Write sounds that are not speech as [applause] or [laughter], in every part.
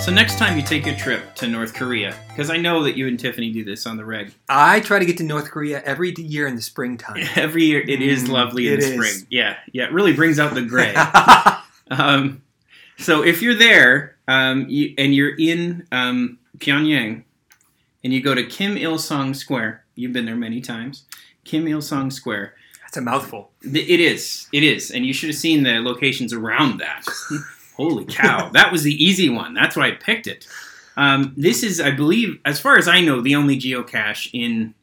So next time you take a trip to North Korea, because I know that you and Tiffany do this on the reg. I try to get to North Korea every year in the springtime. [laughs] Every year it is Mm, lovely in it the is. spring. Yeah, yeah, it really brings out the gray. [laughs] um, so if you're there um, you, and you're in um, Pyongyang and you go to Kim Il Sung Square, you've been there many times. Kim Il Sung Square. That's a mouthful. It is. It is. And you should have seen the locations around that. [laughs] Holy cow. [laughs] that was the easy one. That's why I picked it. Um, this is, I believe, as far as I know, the only geocache in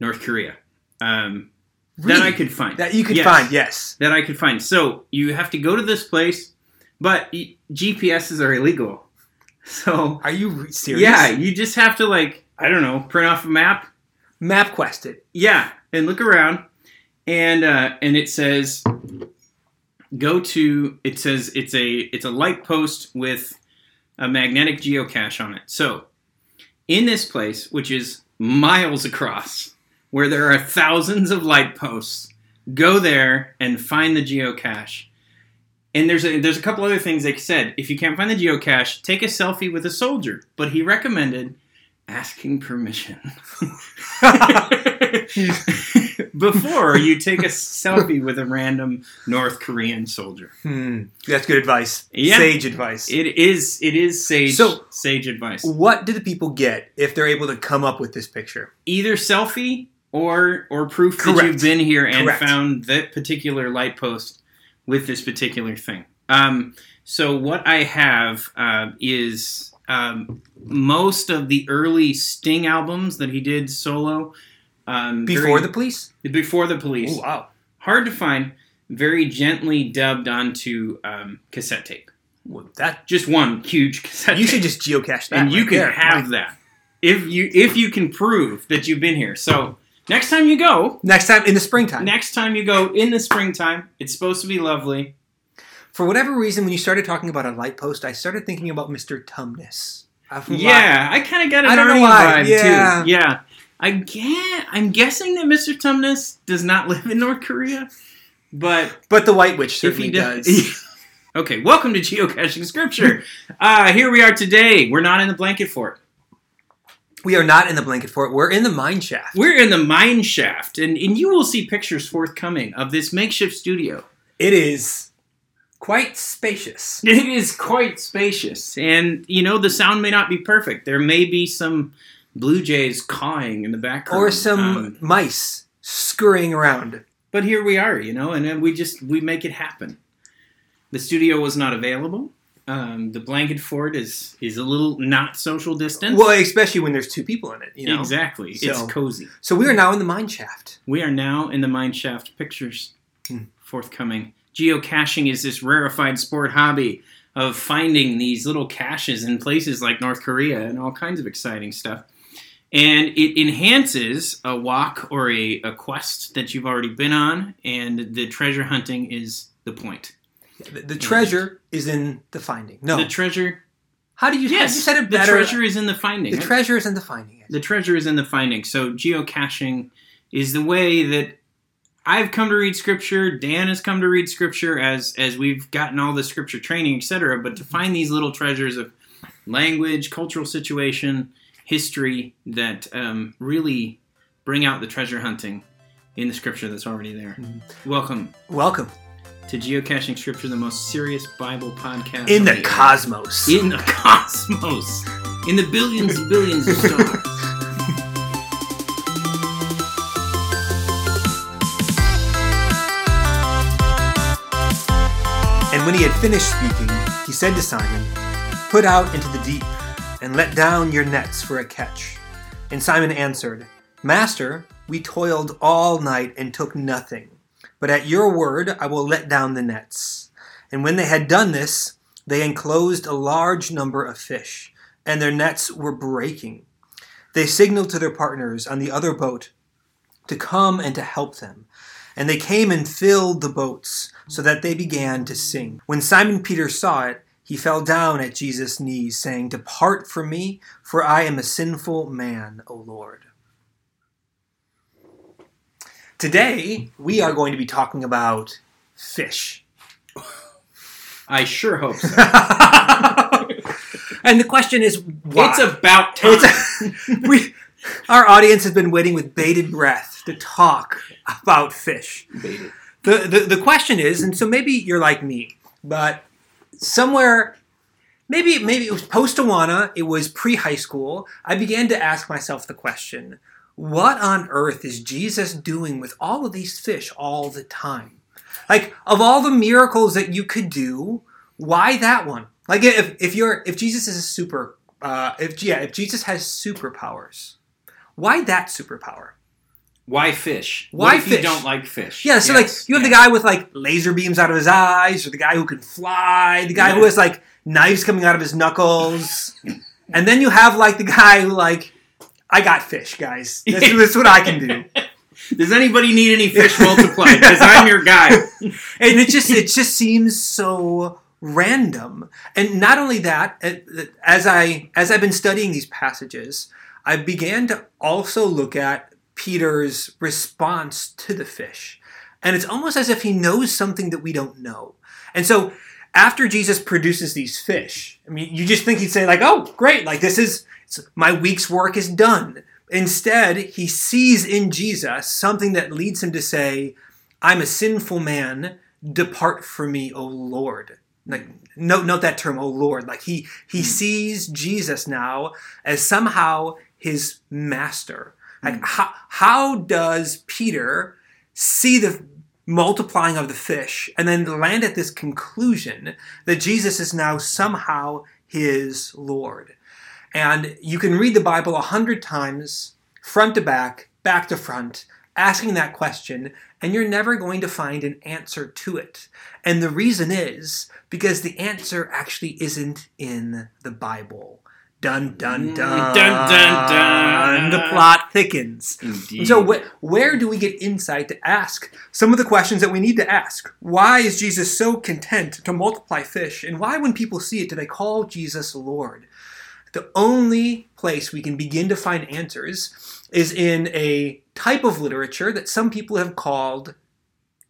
North Korea um, that I could find. That you could Yes. find, yes. That I could find. So you have to go to this place, but GPSs are illegal. [laughs] So, Are you serious? yeah, you just have to, like, I don't know, print off a map MapQuest it. yeah, and look around, and uh, and it says, go to. It says it's a it's a light post with a magnetic geocache on it. So, in this place, which is miles across, where there are thousands of light posts, go there and find the geocache. And there's a there's a couple other things they said. If you can't find the geocache, take a selfie with a soldier. But he recommended asking permission. [laughs] Before you take a selfie with a random North Korean soldier. Hmm. That's good advice. Yeah. Sage advice. It is it is sage So- sage advice. what do the people get if they're able to come up with this picture? Either selfie or or proof that you've been here and Correct. found that particular light post with this particular thing. Um, so what I have uh, is um, most of the early Sting albums that he did solo. Um, Before very- the police? before the police. Oh, wow. hard to find, very gently dubbed onto um, cassette tape. Well, that Just one huge cassette you tape. should just geocache that. and you can there. have that if you if you can prove that you've been here. So next time you go, Next time in the springtime. next time you go in the springtime, it's supposed to be lovely. For whatever reason, when you started talking about a light post, I started thinking about Mr. Tumnus. Yeah, I kind of got an I don't know Arnie why, vibe yeah. too. Yeah, I get. I'm guessing that Mr. Tumnus does not [laughs] live in North Korea, but But the White Witch if certainly he does. does. [laughs] okay, welcome to geocaching scripture. [laughs] uh, here we are today. We're not in the blanket fort. we are not in the blanket fort. We're in the mine shaft. We're in the mine shaft, and, and you will see pictures forthcoming of this makeshift studio. It is quite spacious. [laughs] It is quite spacious, and you know the sound may not be perfect. There may be some blue jays cawing in the background, Or some Um, mice scurrying around. but here we are, you know, and we just we make it happen. The studio was not available. Um, the blanket fort is is a little not social distance. Well, especially when there's two people in it, you know. exactly. So- it's cozy. So we are now in the mine shaft. We are now in the mineshaft pictures Hmm. forthcoming. Geocaching is this rarefied sport hobby of finding these little caches in places like North Korea and all kinds of exciting stuff. And it enhances a walk or a, a quest that you've already been on, and the treasure hunting is the point. The, the treasure is in the finding. No. The treasure, How do you, yes, you said it better. the treasure is in the finding. the treasure is in the finding. The treasure is in the finding. So geocaching is the way that I've come to read scripture. Dan has come to read scripture as as we've gotten all the scripture training, etc. But to find these little treasures of language, cultural situation, history that um, really bring out the treasure hunting in the scripture that's already there. Mhm. Welcome Welcome. to Geocaching Scripture, the most serious Bible podcast In on the cosmos. in the [laughs] cosmos, in the billions and billions of stars. And when he had finished speaking, he said to Simon, Put out into the deep, and let down your nets for a catch. And Simon answered, Master, we toiled all night and took nothing. But at your word I will let down the nets. And when they had done this, they enclosed a large number of fish, and their nets were breaking. They signaled to their partners on the other boat to come and to help them. And they came and filled the boats, so that they began to sing. When Simon Peter saw it, he fell down at Jesus' knees, saying, Depart from me, for I am a sinful man, O Lord. Today, we are going to be talking about fish. I sure hope so. [laughs] And the question is why? It's about time. It's [laughs] a- we, our audience has been waiting with bated breath to talk about fish. Baited. The, the the question is, and so maybe you're like me, but somewhere, maybe maybe it was post Awana, it was pre high school. I began to ask myself the question: What on earth is Jesus doing with all of these fish all the time? Like of all the miracles that you could do, why that one? Like if if you're if Jesus is a super uh, if yeah if Jesus has superpowers, why that superpower? Why fish? Why fish? you don't like fish? Yeah, so Yes, like you have the guy with like laser beams out of his eyes, or the guy who can fly, the guy who has like knives coming out of his knuckles, and then you have like the guy who like I got fish, guys. This, this is what I can do, [laughs] Does anybody need any fish multiplied? Because I'm your guy. [laughs] and it just it just seems so random. And not only that, as I as I've been studying these passages, I began to also look at Peter's response to the fish. And it's almost as if he knows something that we don't know. And so after Jesus produces these fish, I mean, you just think he'd say, like, oh, great, like this is my week's work is done. Instead, he sees in Jesus something that leads him to say, I'm a sinful man, depart from me, O Lord. Like note note that term, O Lord. Like he he hmm. sees Jesus now as somehow his master. Like hmm. how how does Peter see the multiplying of the fish and then land at this conclusion that Jesus is now somehow his Lord? And you can read the Bible a hundred times, front to back, back to front, asking that question, and you're never going to find an answer to it. And the reason is because the answer actually isn't in the Bible. Dun dun Mm, dun. dun, dun, dun. The plot thickens. Indeed. So, wh- where do we get insight to ask some of the questions that we need to ask? Why is Jesus so content to multiply fish? And why, when people see it, do they call Jesus Lord? The only place we can begin to find answers is in a type of literature that some people have called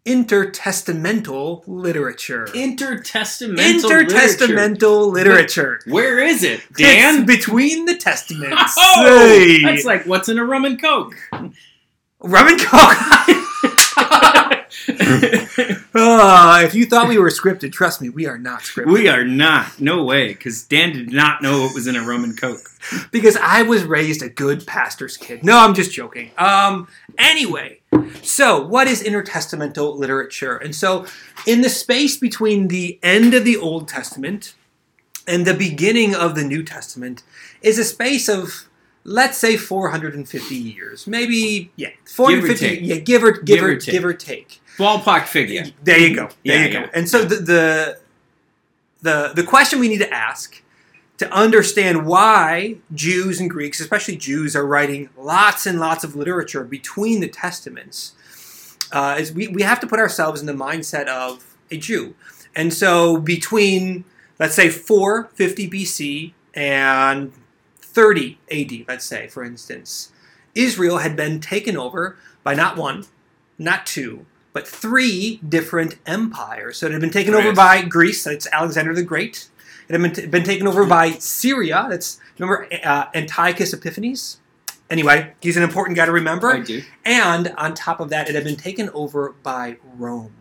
intertestamental literature. intertestamental. literature. intertestamental literature. Where is it, It's Dan? between the testaments. Oh, [laughs] Hey. that's like what's in a rum and coke. rum and coke. [laughs] [laughs] Ah, if you thought we were scripted, trust me, we are not scripted. we are not. No way. Because Dan did not know what was in a rum and coke. because I was raised a good pastor's kid. No, I'm just joking. Um, anyway, so what is intertestamental literature? And so, in the space between the end of the Old Testament and the beginning of the New Testament is a space of let's say 450 years maybe yeah 450 take. yeah give or give, Give or, or take. give or take Ballpark figure. there you go. There Yeah, you go. yeah. And so the, the the the question we need to ask to understand why Jews and Greeks, especially Jews, are writing lots and lots of literature between the testaments uh, is we, we have to put ourselves in the mindset of a Jew. And so between let's say 450 BC and 30 AD, let's say, for instance, Israel had been taken over by not one, not two, but three different empires. So it had been taken over by Greece, that's Alexander the Great. It had been, t- been taken over by Syria, that's, remember uh, Antiochus Epiphanes? Anyway, he's an important guy to remember. I do. And on top of that, it had been taken over by Rome.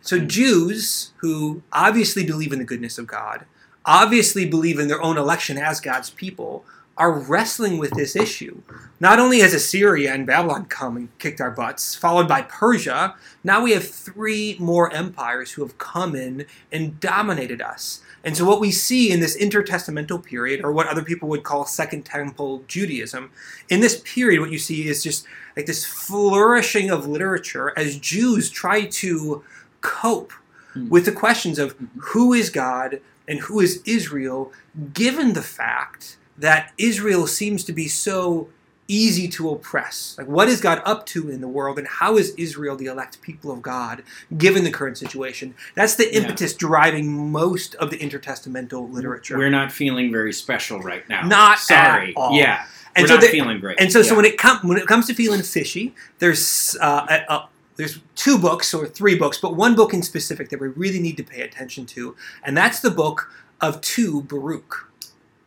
So Jews who obviously believe in the goodness of God, obviously believe in their own election as God's people, are wrestling with this issue. Not only has Assyria and Babylon come and kicked our butts, followed by Persia, now we have three more empires who have come in and dominated us. And so, what we see in this intertestamental period, or what other people would call Second Temple Judaism, in this period, what you see is just like this flourishing of literature as Jews try to cope Hmm. with the questions of who is God and who is Israel, given the fact that Israel seems to be so easy to oppress. Like, what is God up to in the world, and how is Israel the elect people of God, given the current situation? That's the Yeah. impetus driving most of the intertestamental literature. We're not feeling very special right now. Not sorry. Yeah, and we're so not the- feeling great. And so, so when it comes when it comes to feeling fishy, there's uh, a, a, there's two books or three books, but one book in specific that we really need to pay attention to, and that's the book of two Baruch.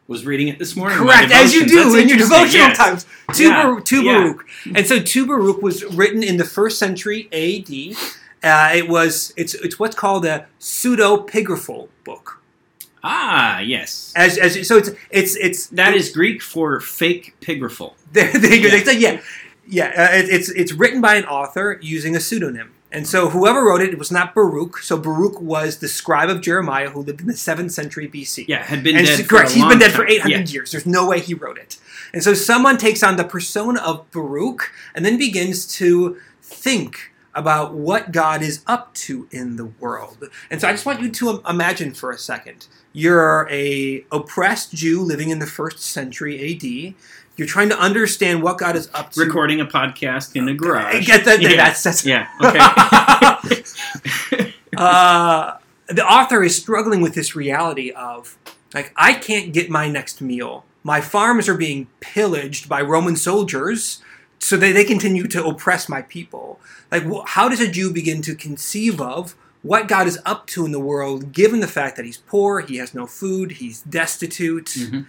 Was reading it this morning. Correct, as you do That's in your devotional yes. times. To, Yeah, yeah. And so two Baruch was written in the first century A.D. Uh, it was it's it's what's called a pseudepigraphal book. Ah, yes. As, as so it's it's it's That is Greek for fake pigraphal. [laughs] There, there. Yeah. Yeah, yeah. Uh, it, it's it's written by an author using a pseudonym, and so whoever wrote it, it was not Baruch. So Baruch was the scribe of Jeremiah who lived in the seventh century BC. Yeah, had been and dead correct. He's been dead time. for eight hundred Yeah. years. There's no way he wrote it, and so someone takes on the persona of Baruch and then begins to think about what God is up to in the world. And so I just want you to imagine for a second. You're a oppressed Jew living in the first century AD. You're trying to understand what God is up to. Recording a podcast in a garage. I get that. Yeah. That's, that's Yeah. [laughs] Okay. [laughs] uh, the author is struggling with this reality of like I can't get my next meal. My farms are being pillaged by Roman soldiers, so that they continue to oppress my people. Like, how does a Jew begin to conceive of what God is up to in the world, given the fact that he's poor, he has no food, he's destitute? Mhm.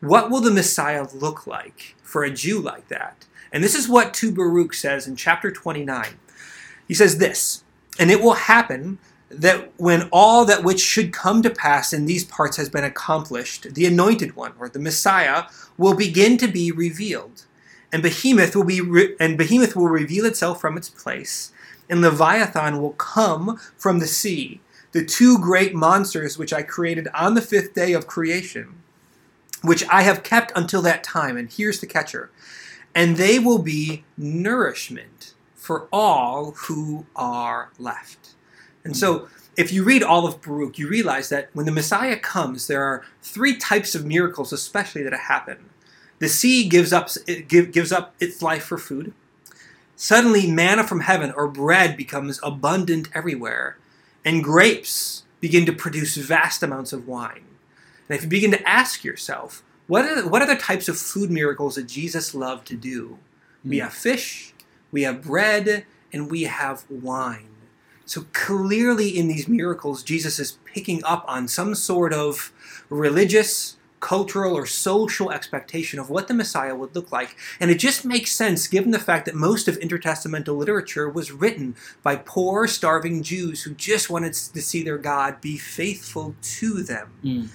What will the Messiah look like for a Jew like that? And this is what two Baruch says in chapter 29. He says this, and it will happen that when all that which should come to pass in these parts has been accomplished, the anointed one, or the Messiah, will begin to be revealed. And Behemoth will be re- and Behemoth will reveal itself from its place, and Leviathan will come from the sea, the two great monsters which I created on the fifth day of creation, which I have kept until that time. And here's the catcher. And they will be nourishment for all who are left. And so, if you read all of Baruch, you realize that when the Messiah comes, there are three types of miracles, especially that happen. The sea gives up, give, gives up its life for food. Suddenly, manna from heaven or bread becomes abundant everywhere, and grapes begin to produce vast amounts of wine. And if you begin to ask yourself, what are, what other types of food miracles that Jesus loved to do? We Mm. have fish, we have bread, and we have wine. So clearly, in these miracles, Jesus is picking up on some sort of religious, cultural, or social expectation of what the Messiah would look like. And it just makes sense given the fact that most of intertestamental literature was written by poor, starving Jews who just wanted to see their God be faithful to them. Mm.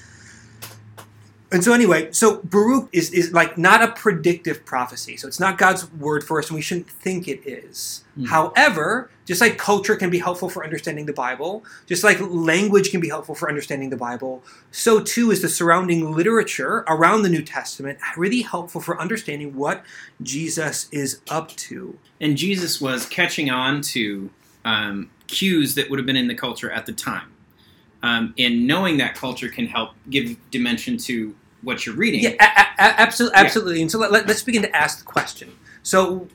And so anyway, so Baruch is, is like not a predictive prophecy. So it's not God's word for us, and we shouldn't think it is. Mm. However, just like culture can be helpful for understanding the Bible, just like language can be helpful for understanding the Bible, so too is the surrounding literature around the New Testament really helpful for understanding what Jesus is up to. and Jesus was catching on to um, cues that would have been in the culture at the time. Um, and knowing that culture can help give dimension to what you're reading. Yeah, a- a- absolutely, Yeah. absolutely. And so let, let, us begin to ask the question. So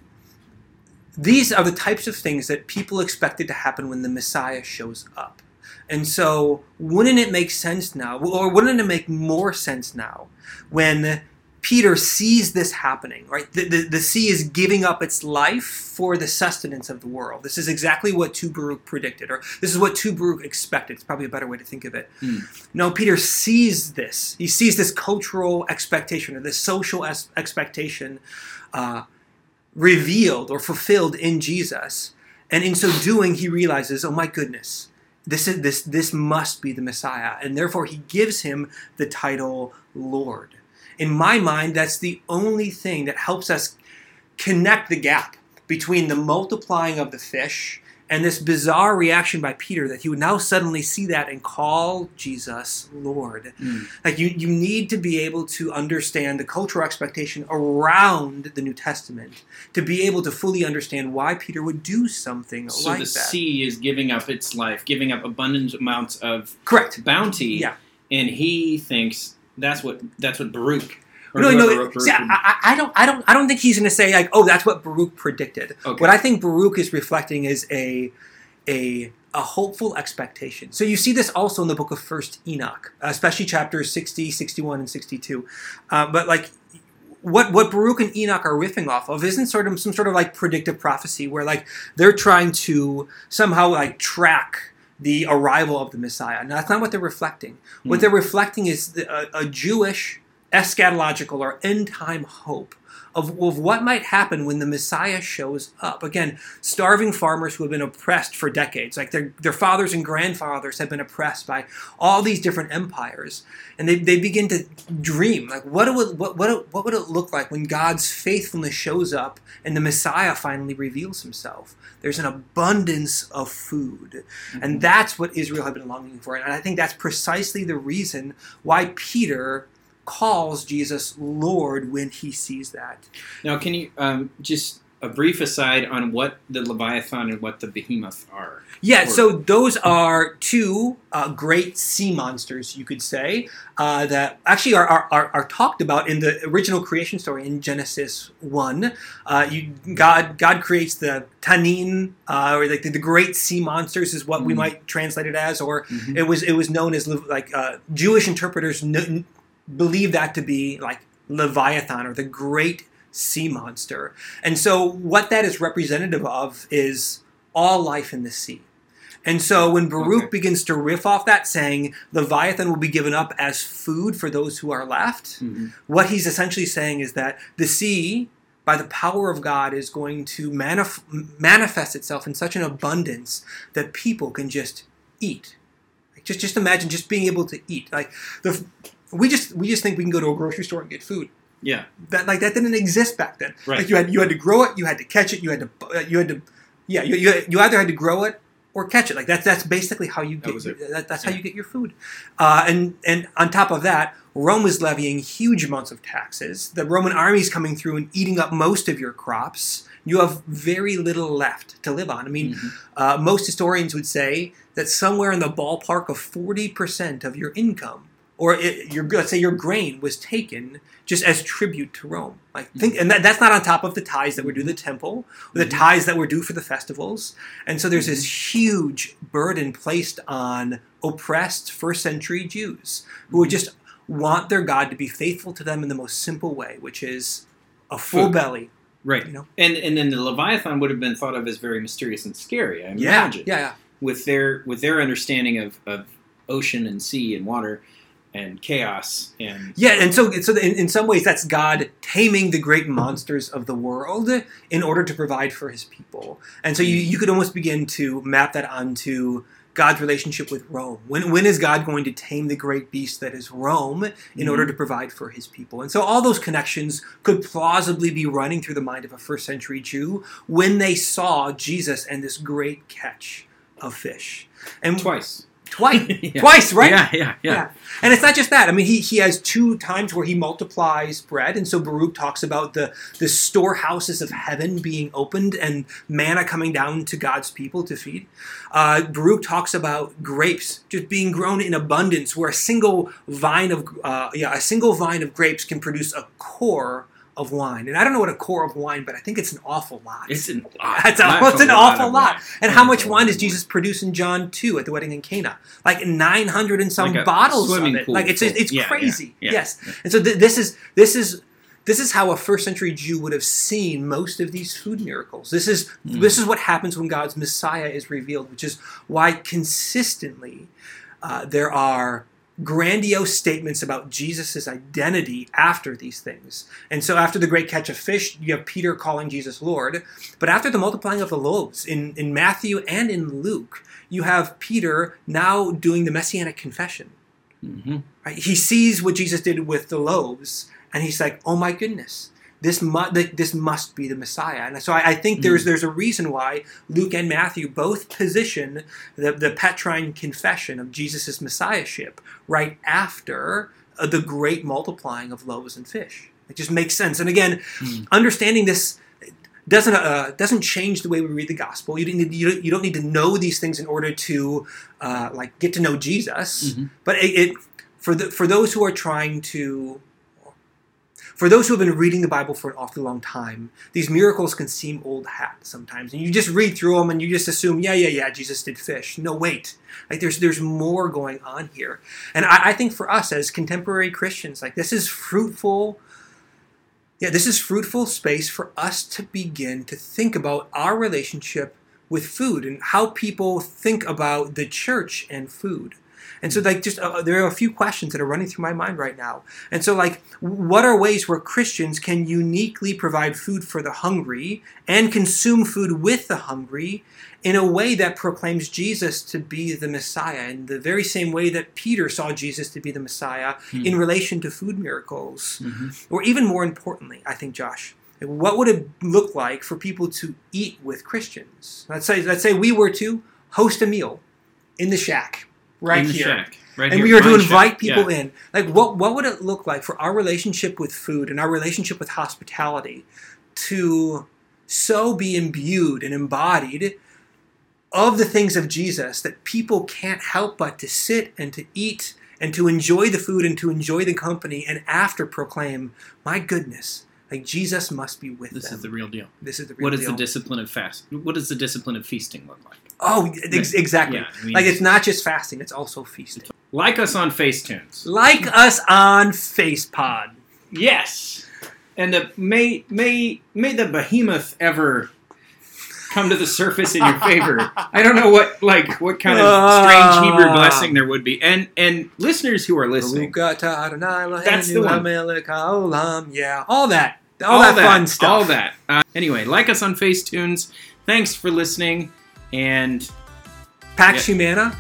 these are the types of things that people expected to happen when the Messiah shows up. And so wouldn't it make sense now, or wouldn't it make more sense now, when Peter sees this happening, right? The, the, the sea is giving up its life for the sustenance of the world. This is exactly what two Baruch predicted, or this is what two Baruch expected. It's probably a better way to think of it. Hmm. No, Peter sees this. He sees this cultural expectation or this social es- expectation uh, revealed or fulfilled in Jesus, and in so doing, he realizes, "Oh my goodness, this is this this must be the Messiah," and therefore he gives him the title Lord. In my mind, that's the only thing that helps us connect the gap between the multiplying of the fish and this bizarre reaction by Peter that he would now suddenly see that and call Jesus Lord. Mm. Like you, you need to be able to understand the cultural expectation around the New Testament to be able to fully understand why Peter would do something So like the sea is giving up its life, giving up abundant amounts of Correct. bounty, Yeah. and he thinks that's what that's what Baruch. or No, no. Baruch I, I I don't, I don't, I don't think he's going to say like, "Oh, that's what Baruch predicted." Okay. What I think Baruch is reflecting is a, a, a hopeful expectation. So you see this also in the book of First Enoch, especially chapters 60, 61, and sixty-two. Uh, but like, what what Baruch and Enoch are riffing off of isn't sort of some sort of like predictive prophecy where like they're trying to somehow like track the arrival of the Messiah. Now, that's not what they're reflecting. What Hmm. they're reflecting is the, a, a Jewish eschatological or end time hope of, of what might happen when the Messiah shows up. Again, starving farmers who have been oppressed for decades, like their, their fathers and grandfathers have been oppressed by all these different empires. And they, they begin to dream, like, what, would, what, what, what would it look like when God's faithfulness shows up and the Messiah finally reveals himself? There's an abundance of food. And mm-hmm. that's what Israel had been longing for. And I think that's precisely the reason why Peter calls Jesus Lord when he sees that. Now, can you um, just a brief aside on what the Leviathan and what the Behemoth are? Yeah, Or- so those are two uh, great sea monsters, you could say, uh, that actually are, are, are, talked about in the original creation story in Genesis 1. Uh, you, God, God creates the Tanin, uh, or like the, the great sea monsters is what we Mhm. might translate it as, or Mhm. it was it was known as like uh, Jewish interpreters kn- believe that to be like Leviathan or the great sea monster. And so what that is representative of is all life in the sea. And so when Baruch Okay. begins to riff off that, saying Leviathan will be given up as food for those who are left, Mhm. what he's essentially saying is that the sea, by the power of God, is going to manif- manifest itself in such an abundance that people can just eat. Like just, just imagine just being able to eat. Like the, we just we just think we can go to a grocery store and get food. Yeah, That like that didn't exist back then. Right. Like you had you had to grow it, you had to catch it, you had to uh, you had to yeah you, you, you either had to grow it or catch it. Like that's that's basically how you get it. that, that's how you get your food. Uh, and and on top of that, Rome was levying huge amounts of taxes. The Roman army is coming through and eating up most of your crops. You have very little left to live on. I mean, Mhm. uh, most historians would say that somewhere in the ballpark of forty percent of your income, or it, your let's say your grain, was taken just as tribute to Rome. Like think, mm-hmm. and that, that's not on top of the tithes that were due to the mm-hmm. temple, or the Mhm. tithes that were due for the festivals. And so there's this mm-hmm. huge burden placed on oppressed first century Jews who would just want their God to be faithful to them in the most simple way, which is a full Food. belly. right. You know? And and then the Leviathan would have been thought of as very mysterious and scary. I Yeah, imagine. yeah, yeah. With their with their understanding of, of ocean and sea and water and chaos and Yeah, and so so in, in some ways that's God taming the great monsters of the world in order to provide for His people. And so you you could almost begin to map that onto God's relationship with Rome. When when is God going to tame the great beast that is Rome in Mhm. order to provide for His people? And so all those connections could plausibly be running through the mind of a first century Jew when they saw Jesus and this great catch of fish. And twice. Twice, [laughs] Yeah. twice, right? Yeah, yeah, yeah. Yeah. And it's not just that. I mean, he, he has two times where he multiplies bread. And so Baruch talks about the, the storehouses of heaven being opened and manna coming down to God's people to feed. Uh, Baruch talks about grapes just being grown in abundance, where a single vine of uh, yeah a single vine of grapes can produce a cor of wine. And I don't know what a cor of wine, but I think it's an awful lot. It's an [laughs] lot. That's a, it's an awful lot. wine. And how much wine does Jesus produce in John 2 at the wedding in Cana? Like 900 and some Like bottles of it. pool Like it's it's Yeah, crazy. yeah, yes. yeah. And so th- this is this is this is how a first century Jew would have seen most of these food miracles. This is Mm. this is what happens when God's Messiah is revealed, which is why consistently uh, there are grandiose statements about Jesus' identity after these things. And so after the great catch of fish, you have Peter calling Jesus Lord. But after the multiplying of the loaves in, in Matthew and in Luke, you have Peter now doing the messianic confession. Mhm. Right? He sees what Jesus did with the loaves, and he's like, "Oh my goodness, this mu- th- this must be the Messiah." And so I, I think there's there's a reason why Luke and Matthew both position the, the Petrine confession of Jesus' messiahship right after uh, the great multiplying of loaves and fish. It just makes sense. And again, Hmm. understanding this doesn't uh, doesn't change the way we read the gospel. You don't need, you don't, you don't need to know these things in order to uh, like get to know Jesus. Mhm. But it, it for the for those who are trying to for those who have been reading the Bible for an awfully long time, these miracles can seem old hat sometimes, and you just read through them and you just assume, yeah, yeah, yeah, Jesus did fish. No, wait, like there's there's more going on here, and I, I think for us as contemporary Christians, like this is fruitful. Yeah, this is fruitful space for us to begin to think about our relationship with food and how people think about the church and food. And so, like, just uh, there are a few questions that are running through my mind right now. And so, like, what are ways where Christians can uniquely provide food for the hungry and consume food with the hungry in a way that proclaims Jesus to be the Messiah, in the very same way that Peter saw Jesus to be the Messiah Hmm. in relation to food miracles? Mhm. Or even more importantly, I think, Josh, what would it look like for people to eat with Christians? Let's say, let's say we were to host a meal in the shack right in here. shack, right And here, we were to invite shack. people Yeah. in. Like, what what would it look like for our relationship with food and our relationship with hospitality to so be imbued and embodied of the things of Jesus that people can't help but to sit and to eat and to enjoy the food and to enjoy the company and after proclaim, my goodness, like Jesus must be with us. This them. is the real deal. this is the real What is deal. the discipline of fast? What does the discipline of feasting look like? Oh, ex- exactly. Yeah, I mean- like it's not just fasting; it's also feasting. Like us on Facetunes. Like us on FacePod. Yes. And the, may may may the behemoth ever come to the surface in your [laughs] favor. I don't know what like what kind of strange Hebrew Ah. blessing there would be. And and listeners who are listening, Baruch atah Adonai That's the one. Yeah, all that, all, that, fun stuff. All that. Uh, anyway, like us on Facetunes. Thanks for listening and Pax Humana.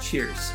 Cheers.